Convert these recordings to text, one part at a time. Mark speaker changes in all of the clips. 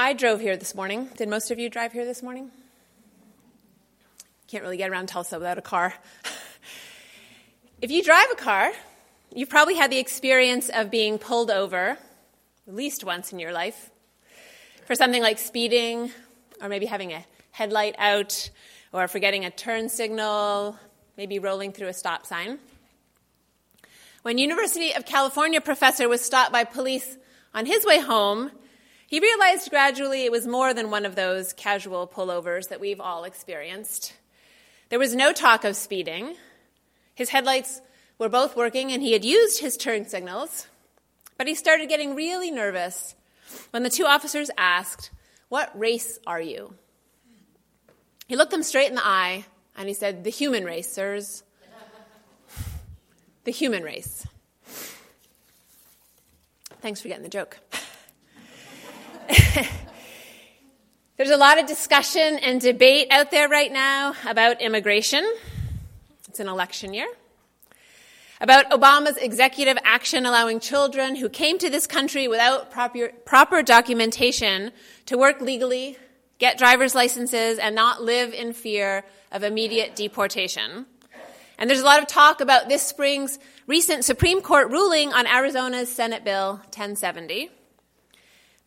Speaker 1: I drove here this morning. Did most of you drive here this morning? Can't really get around Tulsa without a car. if you drive a car, you've probably had the experience of being pulled over at least once in your life for something like speeding, or maybe having a headlight out, or forgetting a turn signal, maybe rolling through a stop sign. When University of California professor was stopped by police on his way home, he realized gradually it was more than one of those casual pullovers that we've all experienced. There was no talk of speeding. His headlights were both working and he had used his turn signals, but he started getting really nervous when the two officers asked, What race are you? He looked them straight in the eye and he said, The human race, sirs the human race. Thanks for getting the joke. There's a lot of discussion and debate out there right now about immigration. It's an election year. About Obama's executive action allowing children who came to this country without proper, proper documentation to work legally, get driver's licenses, and not live in fear of immediate deportation. And there's a lot of talk about this spring's recent Supreme Court ruling on Arizona's Senate Bill 1070.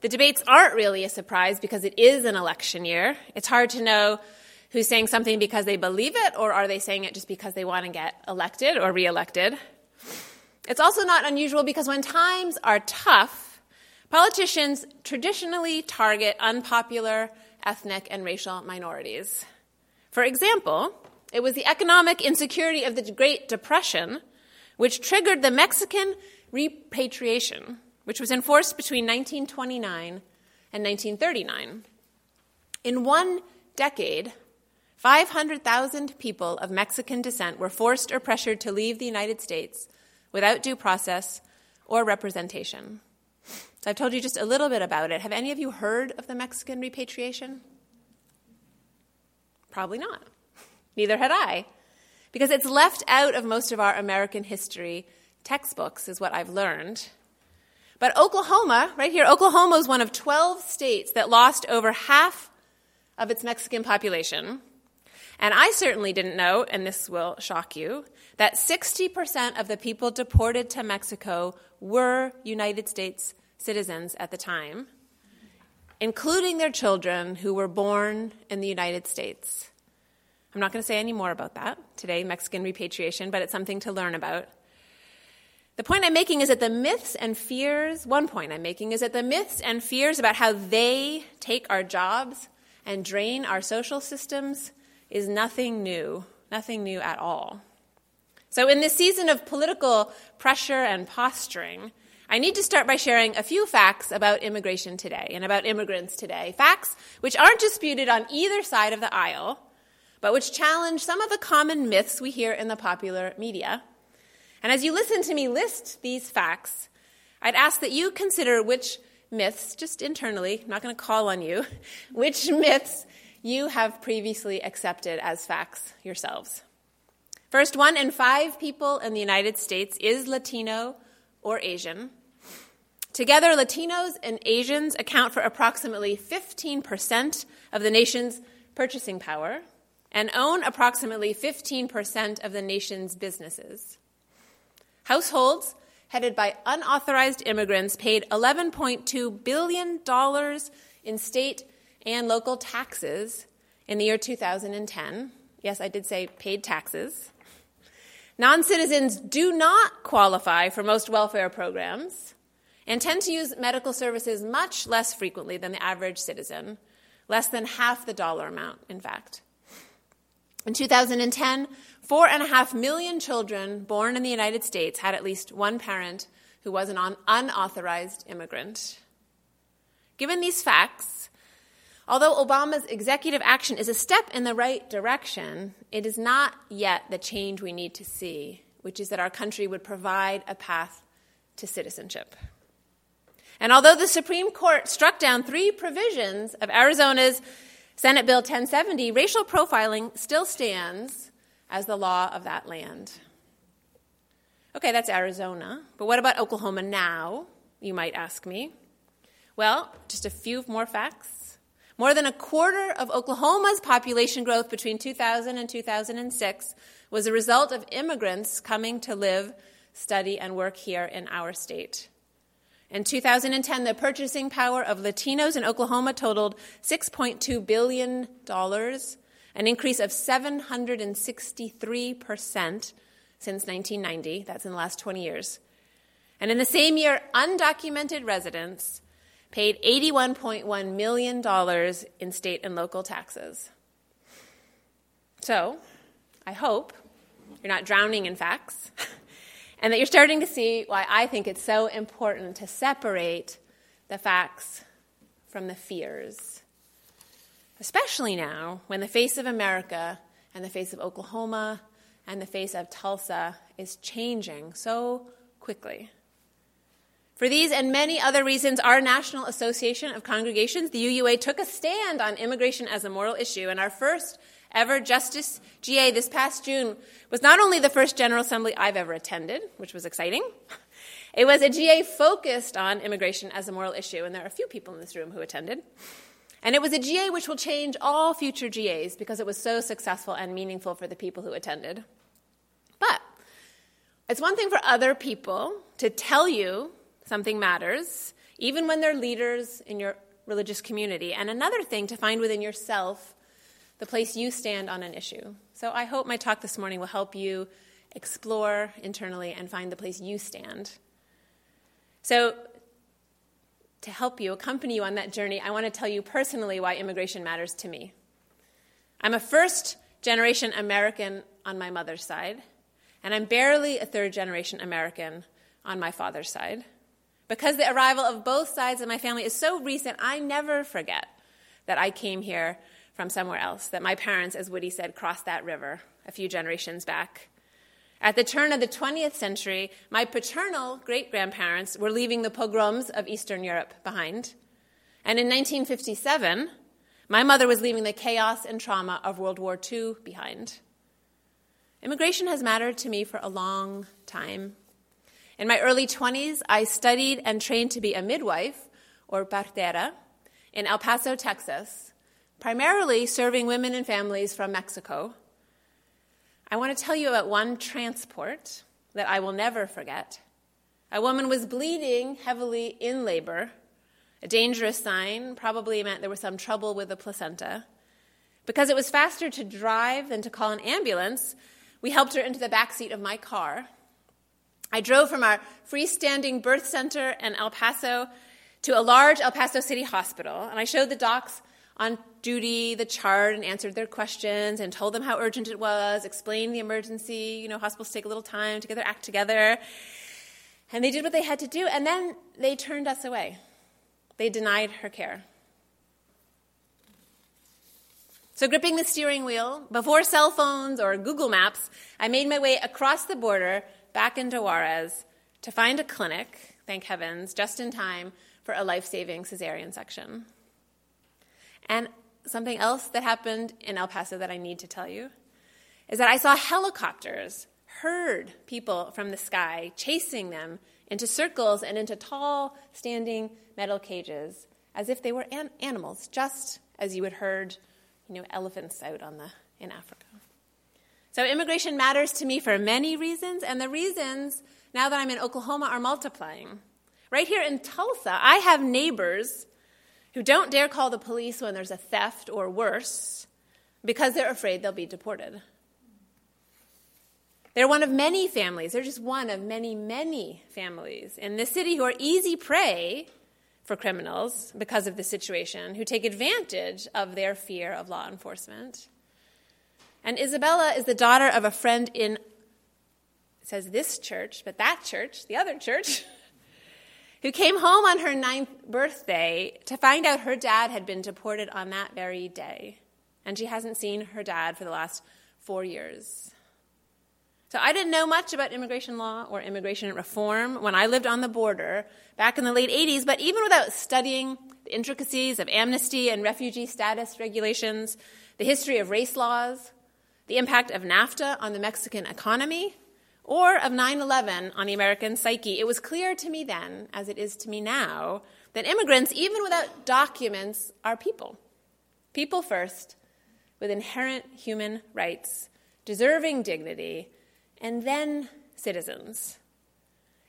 Speaker 1: The debates aren't really a surprise because it is an election year. It's hard to know who's saying something because they believe it or are they saying it just because they want to get elected or reelected. It's also not unusual because when times are tough, politicians traditionally target unpopular ethnic and racial minorities. For example, it was the economic insecurity of the Great Depression which triggered the Mexican repatriation, which was enforced between 1929 and 1939. In one decade, 500,000 people of Mexican descent were forced or pressured to leave the United States without due process or representation. So I've told you just a little bit about it. Have any of you heard of the Mexican repatriation? Probably not. Neither had I. Because it's left out of most of our American history textbooks, is what I've learned. But Oklahoma, right here, Oklahoma is one of 12 states that lost over half of its Mexican population. And I certainly didn't know, and this will shock you, that 60% of the people deported to Mexico were United States citizens at the time, including their children who were born in the United States. I'm not going to say any more about that today, Mexican repatriation, but it's something to learn about. The point I'm making is that the myths and fears, one point I'm making is that the myths and fears about how they take our jobs and drain our social systems is nothing new, nothing new at all. So, in this season of political pressure and posturing, I need to start by sharing a few facts about immigration today and about immigrants today. Facts which aren't disputed on either side of the aisle, but which challenge some of the common myths we hear in the popular media. And as you listen to me list these facts, I'd ask that you consider which myths, just internally, I'm not going to call on you, which myths you have previously accepted as facts yourselves. First, one in five people in the United States is Latino or Asian. Together, Latinos and Asians account for approximately 15% of the nation's purchasing power and own approximately 15% of the nation's businesses. Households headed by unauthorized immigrants paid $11.2 billion in state and local taxes in the year 2010. Yes, I did say paid taxes. Non citizens do not qualify for most welfare programs and tend to use medical services much less frequently than the average citizen, less than half the dollar amount, in fact. In 2010, four and a half million children born in the United States had at least one parent who was an unauthorized immigrant. Given these facts, although Obama's executive action is a step in the right direction, it is not yet the change we need to see, which is that our country would provide a path to citizenship. And although the Supreme Court struck down three provisions of Arizona's Senate Bill 1070, racial profiling still stands as the law of that land. Okay, that's Arizona. But what about Oklahoma now, you might ask me? Well, just a few more facts. More than a quarter of Oklahoma's population growth between 2000 and 2006 was a result of immigrants coming to live, study, and work here in our state. In 2010, the purchasing power of Latinos in Oklahoma totaled $6.2 billion, an increase of 763% since 1990. That's in the last 20 years. And in the same year, undocumented residents paid $81.1 million in state and local taxes. So, I hope you're not drowning in facts. and that you're starting to see why I think it's so important to separate the facts from the fears. Especially now, when the face of America and the face of Oklahoma and the face of Tulsa is changing so quickly. For these and many other reasons, our National Association of Congregations, the UUA, took a stand on immigration as a moral issue, and our first ever Justice GA this past June was not only the first General Assembly I've ever attended, which was exciting, it was a GA focused on immigration as a moral issue, and there are a few people in this room who attended. And it was a GA which will change all future GAs because it was so successful and meaningful for the people who attended. But it's one thing for other people to tell you something matters, even when they're leaders in your religious community, and another thing to find within yourself the place you stand on an issue. So I hope my talk this morning will help you explore internally and find the place you stand. So, to help you, accompany you on that journey, I want to tell you personally why immigration matters to me. I'm a first generation American on my mother's side, and I'm barely a third generation American on my father's side. Because the arrival of both sides of my family is so recent, I never forget that I came here from somewhere else, that my parents, as Woody said, crossed that river a few generations back. At the turn of the 20th century, my paternal great grandparents were leaving the pogroms of Eastern Europe behind. And in 1957, my mother was leaving the chaos and trauma of World War II behind. Immigration has mattered to me for a long time. In my early 20s, I studied and trained to be a midwife, or partera, in El Paso, Texas, primarily serving women and families from Mexico. I want to tell you about one transport that I will never forget. A woman was bleeding heavily in labor. A dangerous sign probably meant there was some trouble with the placenta. Because it was faster to drive than to call an ambulance, we helped her into the back seat of my car. I drove from our freestanding birth center in El Paso to a large El Paso City hospital, and I showed the docs on duty the chart and answered their questions and told them how urgent it was, explained the emergency. You know, hospitals take a little time to get their act together. And they did what they had to do, and then they turned us away. They denied her care. So, gripping the steering wheel, before cell phones or Google Maps, I made my way across the border back into Juarez to find a clinic, thank heavens, just in time for a life saving cesarean section. And something else that happened in El Paso that I need to tell you is that I saw helicopters, herd people from the sky chasing them into circles and into tall, standing metal cages as if they were an- animals, just as you would herd, you know, elephants out on the, in Africa. So immigration matters to me for many reasons, and the reasons now that I'm in Oklahoma are multiplying. Right here in Tulsa, I have neighbors who don't dare call the police when there's a theft or worse because they're afraid they'll be deported. They're one of many families, they're just one of many, many families in this city who are easy prey for criminals because of the situation, who take advantage of their fear of law enforcement. And Isabella is the daughter of a friend in, says this church, but that church, the other church. who came home on her ninth birthday to find out her dad had been deported on that very day. And she hasn't seen her dad for the last four years. So I didn't know much about immigration law or immigration reform when I lived on the border back in the late 80s, but even without studying the intricacies of amnesty and refugee status regulations, the history of race laws, the impact of NAFTA on the Mexican economy, or of 9 11 on the American psyche, it was clear to me then, as it is to me now, that immigrants, even without documents, are people. People first, with inherent human rights, deserving dignity, and then citizens.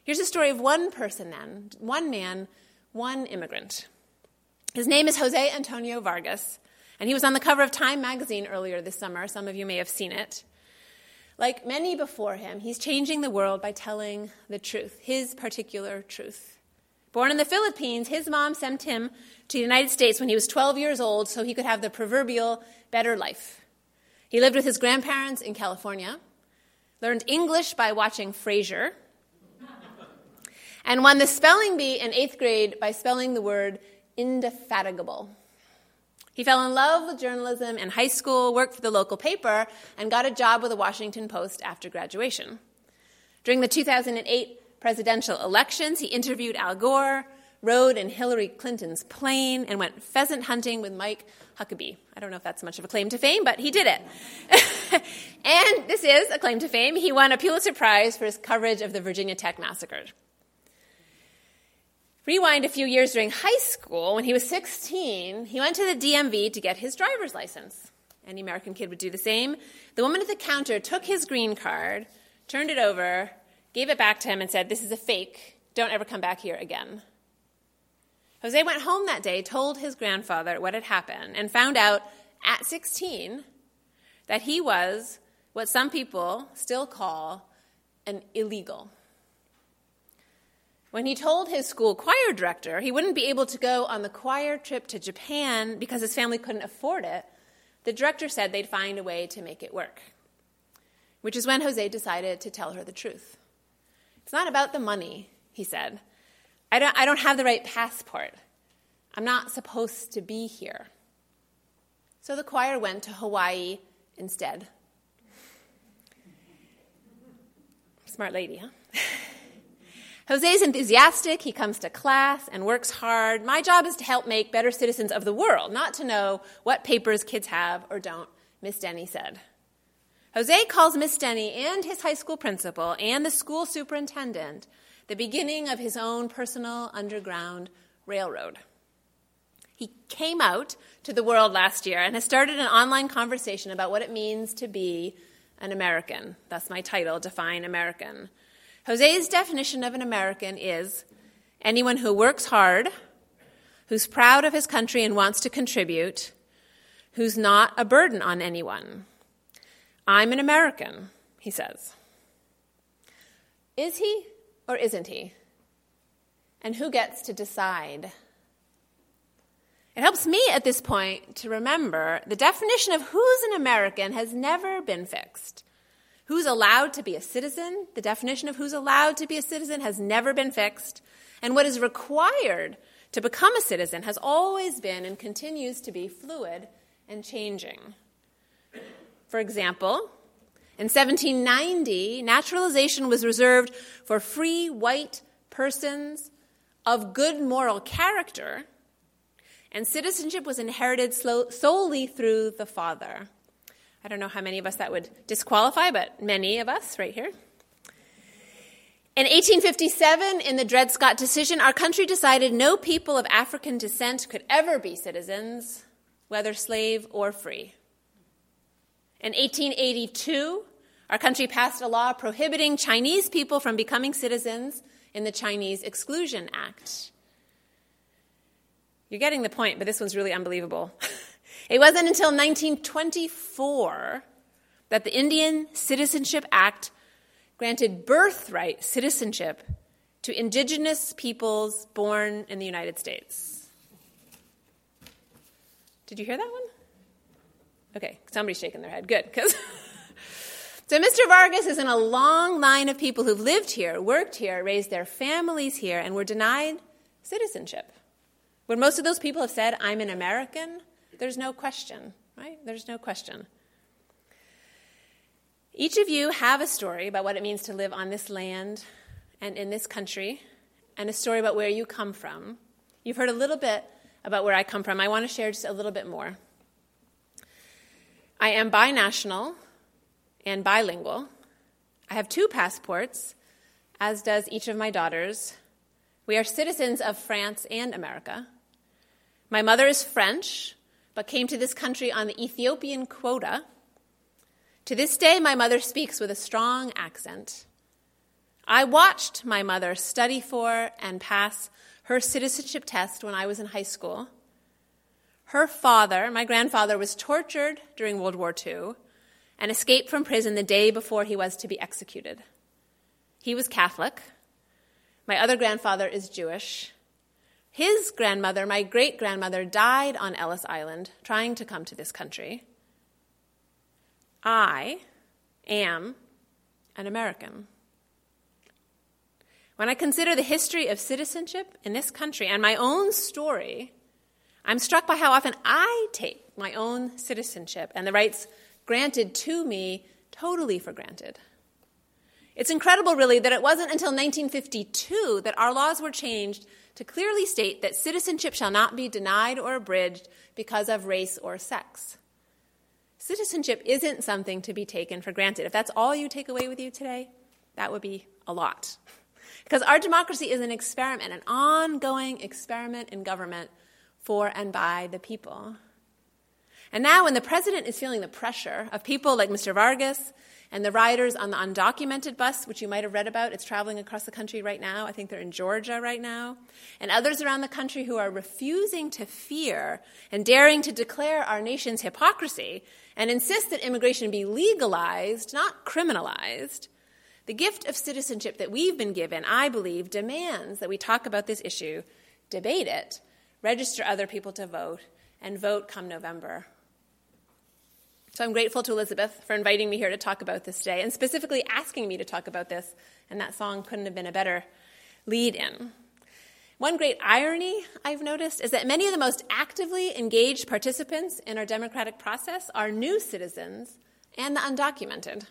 Speaker 1: Here's a story of one person then, one man, one immigrant. His name is Jose Antonio Vargas, and he was on the cover of Time magazine earlier this summer. Some of you may have seen it. Like many before him, he's changing the world by telling the truth, his particular truth. Born in the Philippines, his mom sent him to the United States when he was 12 years old so he could have the proverbial better life. He lived with his grandparents in California, learned English by watching Frasier, and won the spelling bee in eighth grade by spelling the word indefatigable. He fell in love with journalism in high school, worked for the local paper, and got a job with the Washington Post after graduation. During the 2008 presidential elections, he interviewed Al Gore, rode in Hillary Clinton's plane, and went pheasant hunting with Mike Huckabee. I don't know if that's much of a claim to fame, but he did it. and this is a claim to fame. He won a Pulitzer Prize for his coverage of the Virginia Tech massacre. Rewind a few years during high school, when he was 16, he went to the DMV to get his driver's license. Any American kid would do the same. The woman at the counter took his green card, turned it over, gave it back to him, and said, This is a fake. Don't ever come back here again. Jose went home that day, told his grandfather what had happened, and found out at 16 that he was what some people still call an illegal. When he told his school choir director he wouldn't be able to go on the choir trip to Japan because his family couldn't afford it, the director said they'd find a way to make it work. Which is when Jose decided to tell her the truth. It's not about the money, he said. I don't, I don't have the right passport. I'm not supposed to be here. So the choir went to Hawaii instead. Smart lady, huh? Jose's enthusiastic, he comes to class and works hard. My job is to help make better citizens of the world, not to know what papers kids have or don't, Miss Denny said. Jose calls Miss Denny and his high school principal and the school superintendent the beginning of his own personal underground railroad. He came out to the world last year and has started an online conversation about what it means to be an American. That's my title, Define American. Jose's definition of an American is anyone who works hard, who's proud of his country and wants to contribute, who's not a burden on anyone. I'm an American, he says. Is he or isn't he? And who gets to decide? It helps me at this point to remember the definition of who's an American has never been fixed. Who's allowed to be a citizen, the definition of who's allowed to be a citizen has never been fixed. And what is required to become a citizen has always been and continues to be fluid and changing. For example, in 1790, naturalization was reserved for free white persons of good moral character, and citizenship was inherited solely through the father. I don't know how many of us that would disqualify, but many of us right here. In 1857, in the Dred Scott decision, our country decided no people of African descent could ever be citizens, whether slave or free. In 1882, our country passed a law prohibiting Chinese people from becoming citizens in the Chinese Exclusion Act. You're getting the point, but this one's really unbelievable. It wasn't until 1924 that the Indian Citizenship Act granted birthright citizenship to indigenous peoples born in the United States. Did you hear that one? Okay, somebody's shaking their head. Good, because. so Mr. Vargas is in a long line of people who've lived here, worked here, raised their families here, and were denied citizenship. When most of those people have said, I'm an American, there's no question, right? There's no question. Each of you have a story about what it means to live on this land and in this country, and a story about where you come from. You've heard a little bit about where I come from. I want to share just a little bit more. I am binational and bilingual. I have two passports, as does each of my daughters. We are citizens of France and America. My mother is French, but came to this country on the Ethiopian quota. To this day, my mother speaks with a strong accent. I watched my mother study for and pass her citizenship test when I was in high school. Her father, my grandfather, was tortured during World War II and escaped from prison the day before he was to be executed. He was Catholic. My other grandfather is Jewish. His grandmother, my great grandmother, died on Ellis Island trying to come to this country. I am an American. When I consider the history of citizenship in this country and my own story, I'm struck by how often I take my own citizenship and the rights granted to me totally for granted. It's incredible, really, that it wasn't until 1952 that our laws were changed to clearly state that citizenship shall not be denied or abridged because of race or sex. Citizenship isn't something to be taken for granted. If that's all you take away with you today, that would be a lot. Because our democracy is an experiment, an ongoing experiment in government for and by the people. And now, when the president is feeling the pressure of people like Mr. Vargas and the riders on the undocumented bus, which you might have read about, it's traveling across the country right now. I think they're in Georgia right now. And others around the country who are refusing to fear and daring to declare our nation's hypocrisy and insist that immigration be legalized, not criminalized. The gift of citizenship that we've been given, I believe, demands that we talk about this issue, debate it, register other people to vote, and vote come November. So I'm grateful to Elizabeth for inviting me here to talk about this today and specifically asking me to talk about this, and that song couldn't have been a better lead in. One great irony I've noticed is that many of the most actively engaged participants in our democratic process are new citizens and the undocumented.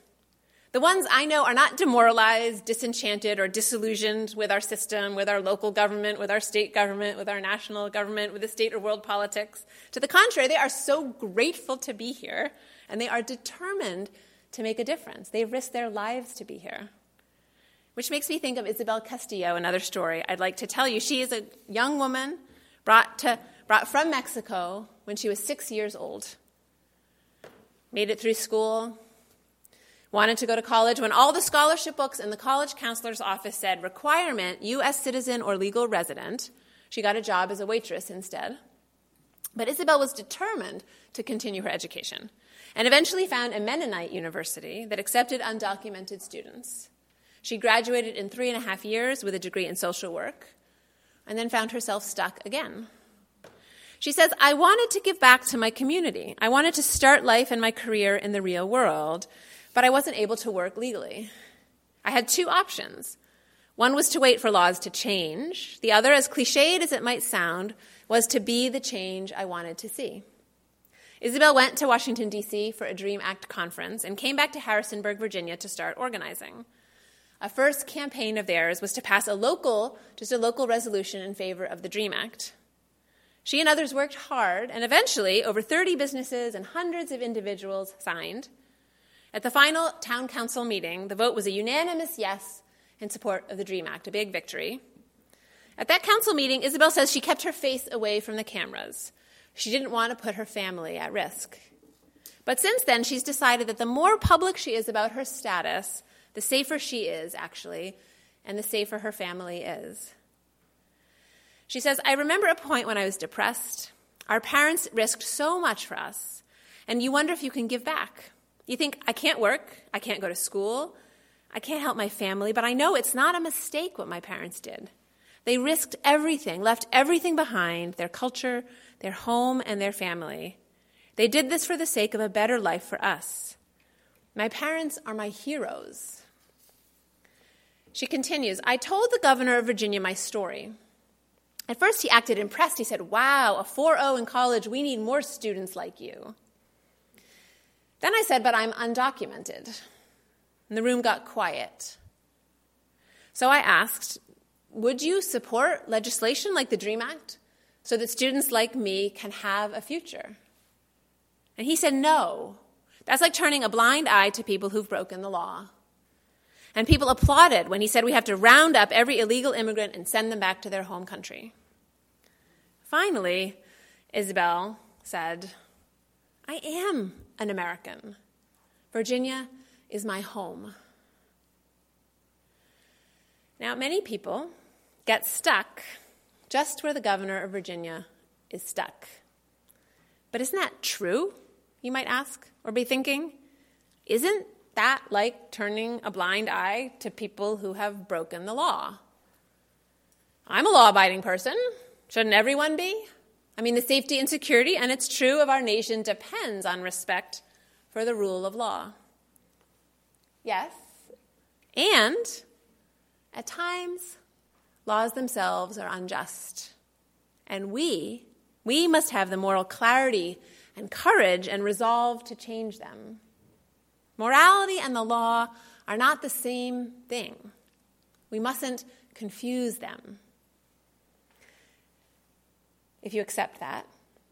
Speaker 1: The ones I know are not demoralized, disenchanted, or disillusioned with our system, with our local government, with our state government, with our national government, with the state or world politics. To the contrary, they are so grateful to be here and they are determined to make a difference. They risk their lives to be here. Which makes me think of Isabel Castillo, another story I'd like to tell you. She is a young woman brought, to, brought from Mexico when she was six years old. Made it through school, wanted to go to college when all the scholarship books in the college counselor's office said requirement U.S. citizen or legal resident. She got a job as a waitress instead. But Isabel was determined to continue her education and eventually found a Mennonite university that accepted undocumented students. She graduated in three and a half years with a degree in social work and then found herself stuck again. She says, I wanted to give back to my community. I wanted to start life and my career in the real world, but I wasn't able to work legally. I had two options. One was to wait for laws to change. The other, as cliched as it might sound, was to be the change I wanted to see. Isabel went to Washington, D.C. for a DREAM Act conference and came back to Harrisonburg, Virginia to start organizing. A first campaign of theirs was to pass a local, just a local resolution in favor of the DREAM Act. She and others worked hard, and eventually, over 30 businesses and hundreds of individuals signed. At the final town council meeting, the vote was a unanimous yes in support of the DREAM Act, a big victory. At that council meeting, Isabel says she kept her face away from the cameras. She didn't want to put her family at risk. But since then, she's decided that the more public she is about her status, the safer she is, actually, and the safer her family is. She says, I remember a point when I was depressed. Our parents risked so much for us, and you wonder if you can give back. You think, I can't work, I can't go to school, I can't help my family, but I know it's not a mistake what my parents did. They risked everything, left everything behind their culture, their home, and their family. They did this for the sake of a better life for us. My parents are my heroes. She continues I told the governor of Virginia my story. At first, he acted impressed. He said, Wow, a 4 0 in college, we need more students like you. Then I said, But I'm undocumented. And the room got quiet. So I asked, Would you support legislation like the DREAM Act so that students like me can have a future? And he said, No. That's like turning a blind eye to people who've broken the law. And people applauded when he said we have to round up every illegal immigrant and send them back to their home country. Finally, Isabel said, I am an American. Virginia is my home. Now, many people get stuck just where the governor of Virginia is stuck. But isn't that true? You might ask or be thinking. Isn't that like turning a blind eye to people who have broken the law? I'm a law abiding person. Shouldn't everyone be? I mean, the safety and security, and it's true, of our nation depends on respect for the rule of law. Yes. And at times, laws themselves are unjust. And we, we must have the moral clarity and courage and resolve to change them. Morality and the law are not the same thing. We mustn't confuse them. If you accept that,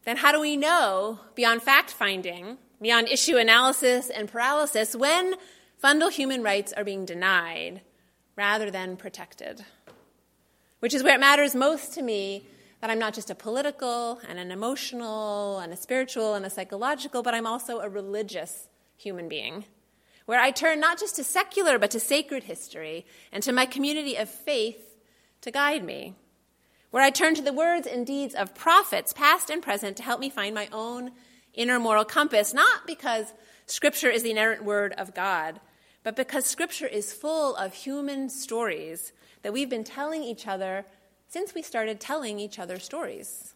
Speaker 1: then how do we know, beyond fact finding, beyond issue analysis and paralysis, when fundamental human rights are being denied rather than protected? Which is where it matters most to me that I'm not just a political and an emotional and a spiritual and a psychological, but I'm also a religious human being, where I turn not just to secular but to sacred history and to my community of faith to guide me, where I turn to the words and deeds of prophets, past and present, to help me find my own inner moral compass, not because Scripture is the inerrant word of God, but because Scripture is full of human stories that we've been telling each other since we started telling each other stories.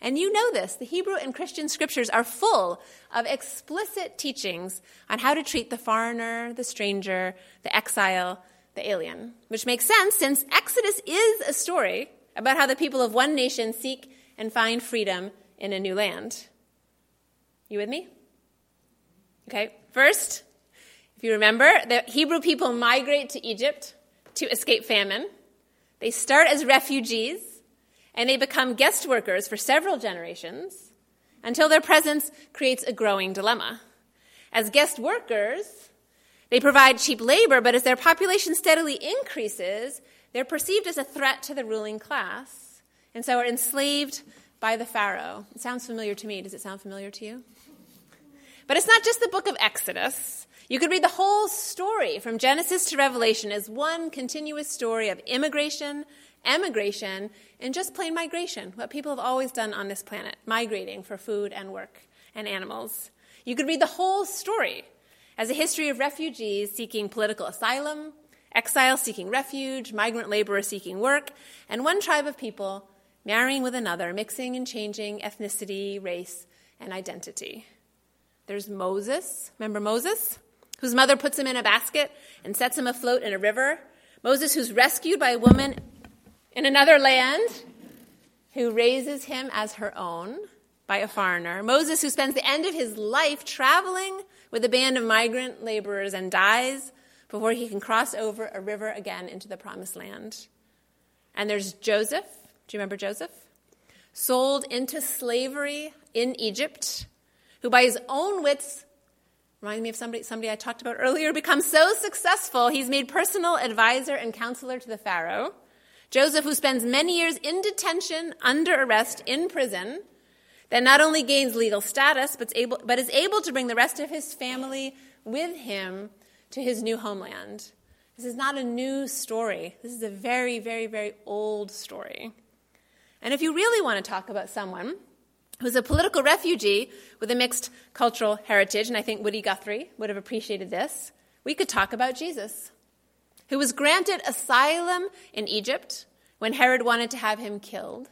Speaker 1: And you know this the Hebrew and Christian scriptures are full of explicit teachings on how to treat the foreigner, the stranger, the exile, the alien, which makes sense since Exodus is a story about how the people of one nation seek and find freedom in a new land. You with me? Okay, first, if you remember, the Hebrew people migrate to Egypt to escape famine. They start as refugees and they become guest workers for several generations until their presence creates a growing dilemma. As guest workers, they provide cheap labor, but as their population steadily increases, they're perceived as a threat to the ruling class and so are enslaved by the Pharaoh. It sounds familiar to me. Does it sound familiar to you? But it's not just the book of Exodus. You could read the whole story from Genesis to Revelation as one continuous story of immigration, emigration, and just plain migration, what people have always done on this planet, migrating for food and work and animals. You could read the whole story as a history of refugees seeking political asylum, exiles seeking refuge, migrant laborers seeking work, and one tribe of people marrying with another, mixing and changing ethnicity, race, and identity. There's Moses. Remember Moses? Whose mother puts him in a basket and sets him afloat in a river. Moses, who's rescued by a woman in another land who raises him as her own by a foreigner. Moses, who spends the end of his life traveling with a band of migrant laborers and dies before he can cross over a river again into the promised land. And there's Joseph. Do you remember Joseph? Sold into slavery in Egypt, who by his own wits Remind me of somebody, somebody I talked about earlier, become so successful, he's made personal advisor and counselor to the Pharaoh. Joseph, who spends many years in detention, under arrest, in prison, that not only gains legal status, but, able, but is able to bring the rest of his family with him to his new homeland. This is not a new story. This is a very, very, very old story. And if you really want to talk about someone who's a political refugee with a mixed cultural heritage, and I think Woody Guthrie would have appreciated this, we could talk about Jesus, who was granted asylum in Egypt when Herod wanted to have him killed,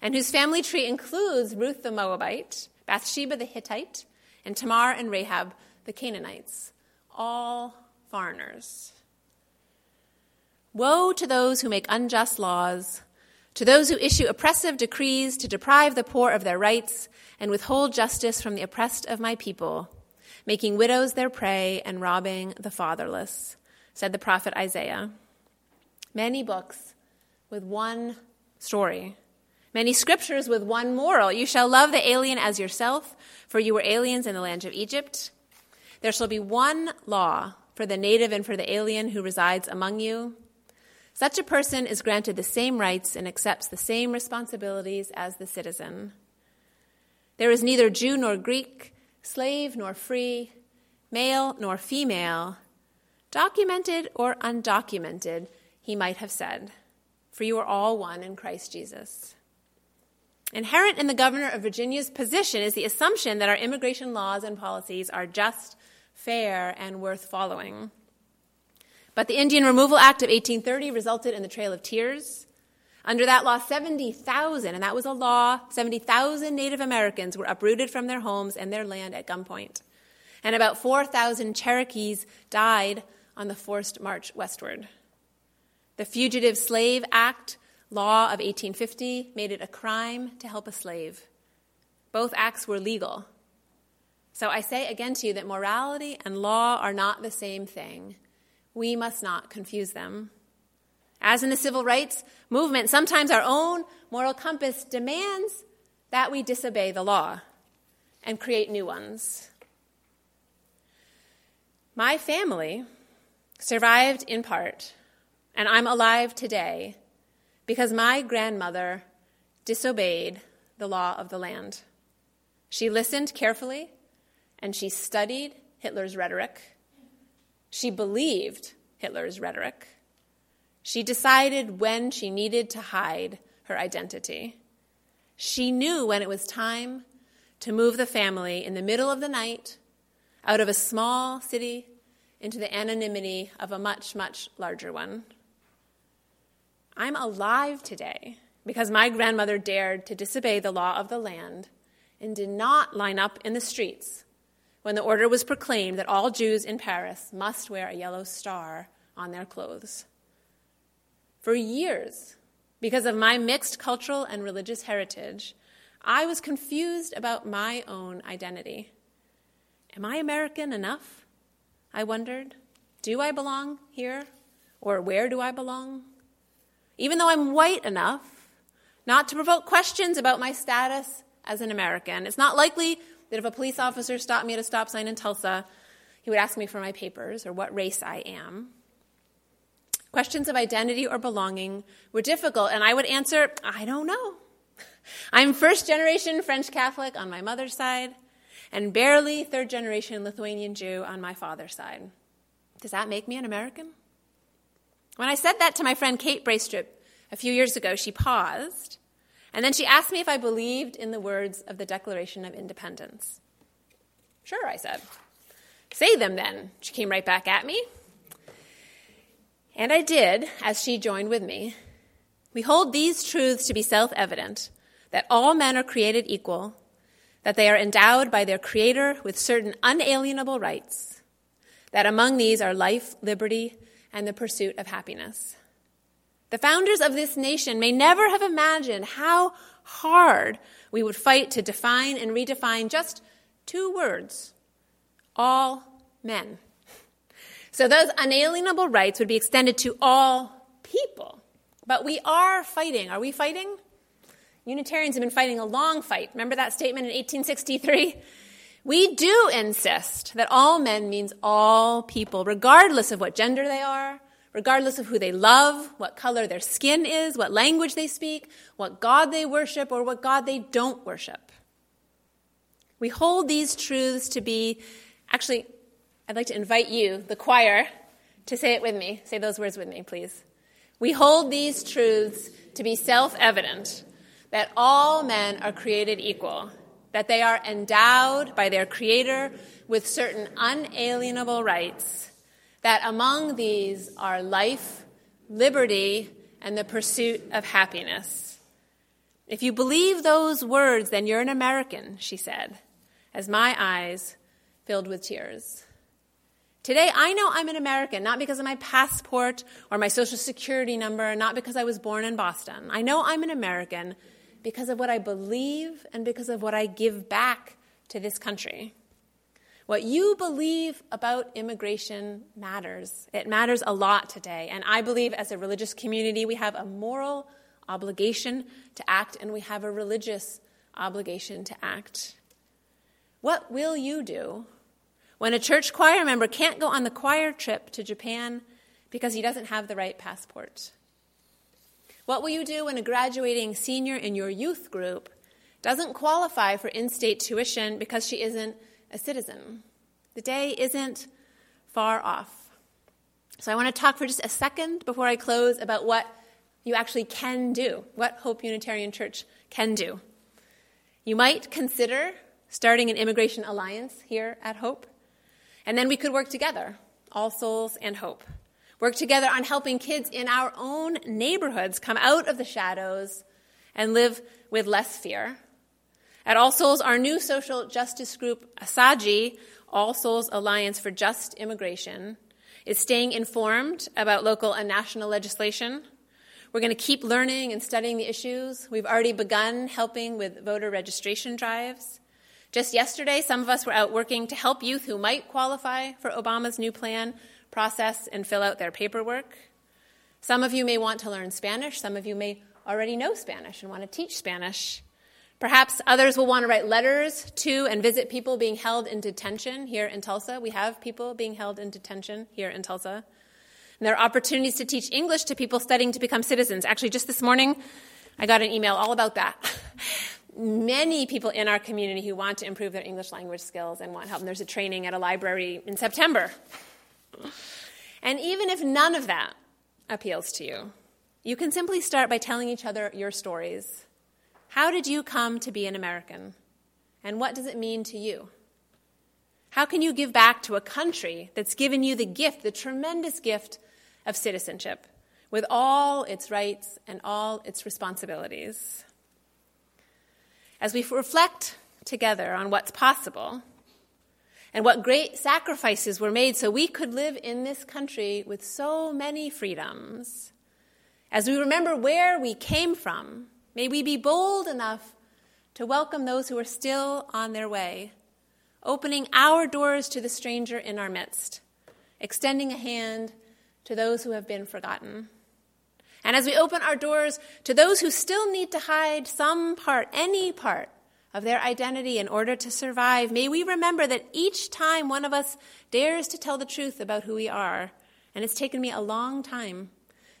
Speaker 1: and whose family tree includes Ruth the Moabite, Bathsheba the Hittite, and Tamar and Rahab the Canaanites, all foreigners. Woe to those who make unjust laws to those who issue oppressive decrees to deprive the poor of their rights and withhold justice from the oppressed of my people, making widows their prey and robbing the fatherless, said the prophet Isaiah. Many books with one story, many scriptures with one moral. You shall love the alien as yourself, for you were aliens in the land of Egypt. There shall be one law for the native and for the alien who resides among you. Such a person is granted the same rights and accepts the same responsibilities as the citizen. There is neither Jew nor Greek, slave nor free, male nor female, documented or undocumented, he might have said, for you are all one in Christ Jesus. Inherent in the governor of Virginia's position is the assumption that our immigration laws and policies are just, fair, and worth following. But the Indian Removal Act of 1830 resulted in the Trail of Tears. Under that law, 70,000, and that was a law, 70,000 Native Americans were uprooted from their homes and their land at gunpoint. And about 4,000 Cherokees died on the forced march westward. The Fugitive Slave Act law of 1850 made it a crime to help a slave. Both acts were legal. So I say again to you that morality and law are not the same thing. We must not confuse them. As in the civil rights movement, sometimes our own moral compass demands that we disobey the law and create new ones. My family survived in part, and I'm alive today because my grandmother disobeyed the law of the land. She listened carefully and she studied Hitler's rhetoric. She believed Hitler's rhetoric. She decided when she needed to hide her identity. She knew when it was time to move the family in the middle of the night out of a small city into the anonymity of a much, much larger one. I'm alive today because my grandmother dared to disobey the law of the land and did not line up in the streets when the order was proclaimed that all Jews in Paris must wear a yellow star on their clothes. For years, because of my mixed cultural and religious heritage, I was confused about my own identity. Am I American enough? I wondered. Do I belong here? Or where do I belong? even though I'm white enough not to provoke questions about my status as an American. It's not likely that if a police officer stopped me at a stop sign in Tulsa, he would ask me for my papers or what race I am. Questions of identity or belonging were difficult, and I would answer, I don't know. I'm first generation French Catholic on my mother's side, and barely third generation Lithuanian Jew on my father's side. Does that make me an American? When I said that to my friend Kate Braestrup a few years ago, she paused, and then she asked me if I believed in the words of the Declaration of Independence. Sure, I said. Say them then. She came right back at me. And I did, as she joined with me. We hold these truths to be self evident that all men are created equal, that they are endowed by their Creator with certain unalienable rights, that among these are life, liberty, and the pursuit of happiness. The founders of this nation may never have imagined how hard we would fight to define and redefine just two words all men. So those unalienable rights would be extended to all people. But we are fighting. Are we fighting? Unitarians have been fighting a long fight. Remember that statement in 1863? We do insist that all men means all people, regardless of what gender they are, regardless of who they love, what color their skin is, what language they speak, what God they worship, or what God they don't worship. We hold these truths to be, actually, I'd like to invite you, the choir, to say it with me. Say those words with me, please. We hold these truths to be self evident that all men are created equal that they are endowed by their Creator with certain unalienable rights, that among these are life, liberty, and the pursuit of happiness. If you believe those words, then you're an American, she said, as my eyes filled with tears. Today, I know I'm an American, not because of my passport or my social security number, not because I was born in Boston. I know I'm an American because of what I believe and because of what I give back to this country. What you believe about immigration matters. It matters a lot today. And I believe as a religious community, we have a moral obligation to act and we have a religious obligation to act. What will you do when a church choir member can't go on the choir trip to Japan because he doesn't have the right passport? What will you do when a graduating senior in your youth group doesn't qualify for in state tuition because she isn't a citizen? The day isn't far off. So I want to talk for just a second before I close about what you actually can do, what Hope Unitarian Church can do. You might consider starting an immigration alliance here at Hope, and then we could work together, All Souls and Hope. Work together on helping kids in our own neighborhoods come out of the shadows and live with less fear. At All Souls, our new social justice group, ASAJI, All Souls Alliance for Just Immigration, is staying informed about local and national legislation we're going to keep learning and studying the issues. We've already begun helping with voter registration drives. Just yesterday, some of us were out working to help youth who might qualify for Obama's new plan process and fill out their paperwork. Some of you may want to learn Spanish. Some of you may already know Spanish and want to teach Spanish. Perhaps others will want to write letters to and visit people being held in detention here in Tulsa. We have people being held in detention here in Tulsa. And there are opportunities to teach English to people studying to become citizens. Actually, just this morning, I got an email all about that. Many people in our community who want to improve their English language skills and want help. And there's a training at a library in September. And even if none of that appeals to you, you can simply start by telling each other your stories. How did you come to be an American? And what does it mean to you? How can you give back to a country that's given you the gift, the tremendous gift of citizenship with all its rights and all its responsibilities. As we reflect together on what's possible and what great sacrifices were made so we could live in this country with so many freedoms, as we remember where we came from, may we be bold enough to welcome those who are still on their way, opening our doors to the stranger in our midst, extending a hand to those who have been forgotten. And as we open our doors to those who still need to hide some part, any part of their identity in order to survive, may we remember that each time one of us dares to tell the truth about who we are, and it's taken me a long time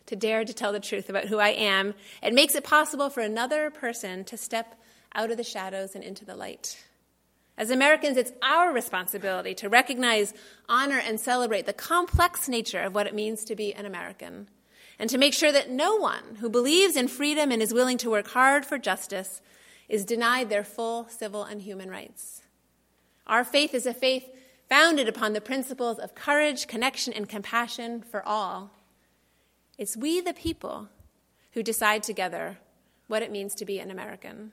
Speaker 1: to dare to tell the truth about who I am, it makes it possible for another person to step out of the shadows and into the light. As Americans, it's our responsibility to recognize, honor, and celebrate the complex nature of what it means to be an American, and to make sure that no one who believes in freedom and is willing to work hard for justice is denied their full civil and human rights. Our faith is a faith founded upon the principles of courage, connection, and compassion for all. It's we, the people, who decide together what it means to be an American.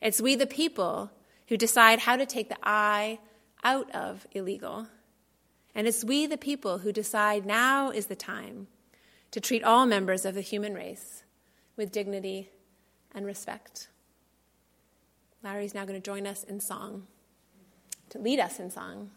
Speaker 1: It's we, the people, who decide how to take the I out of illegal. And it's we, the people, who decide now is the time to treat all members of the human race with dignity and respect. Larry's now going to join us in song, to lead us in song.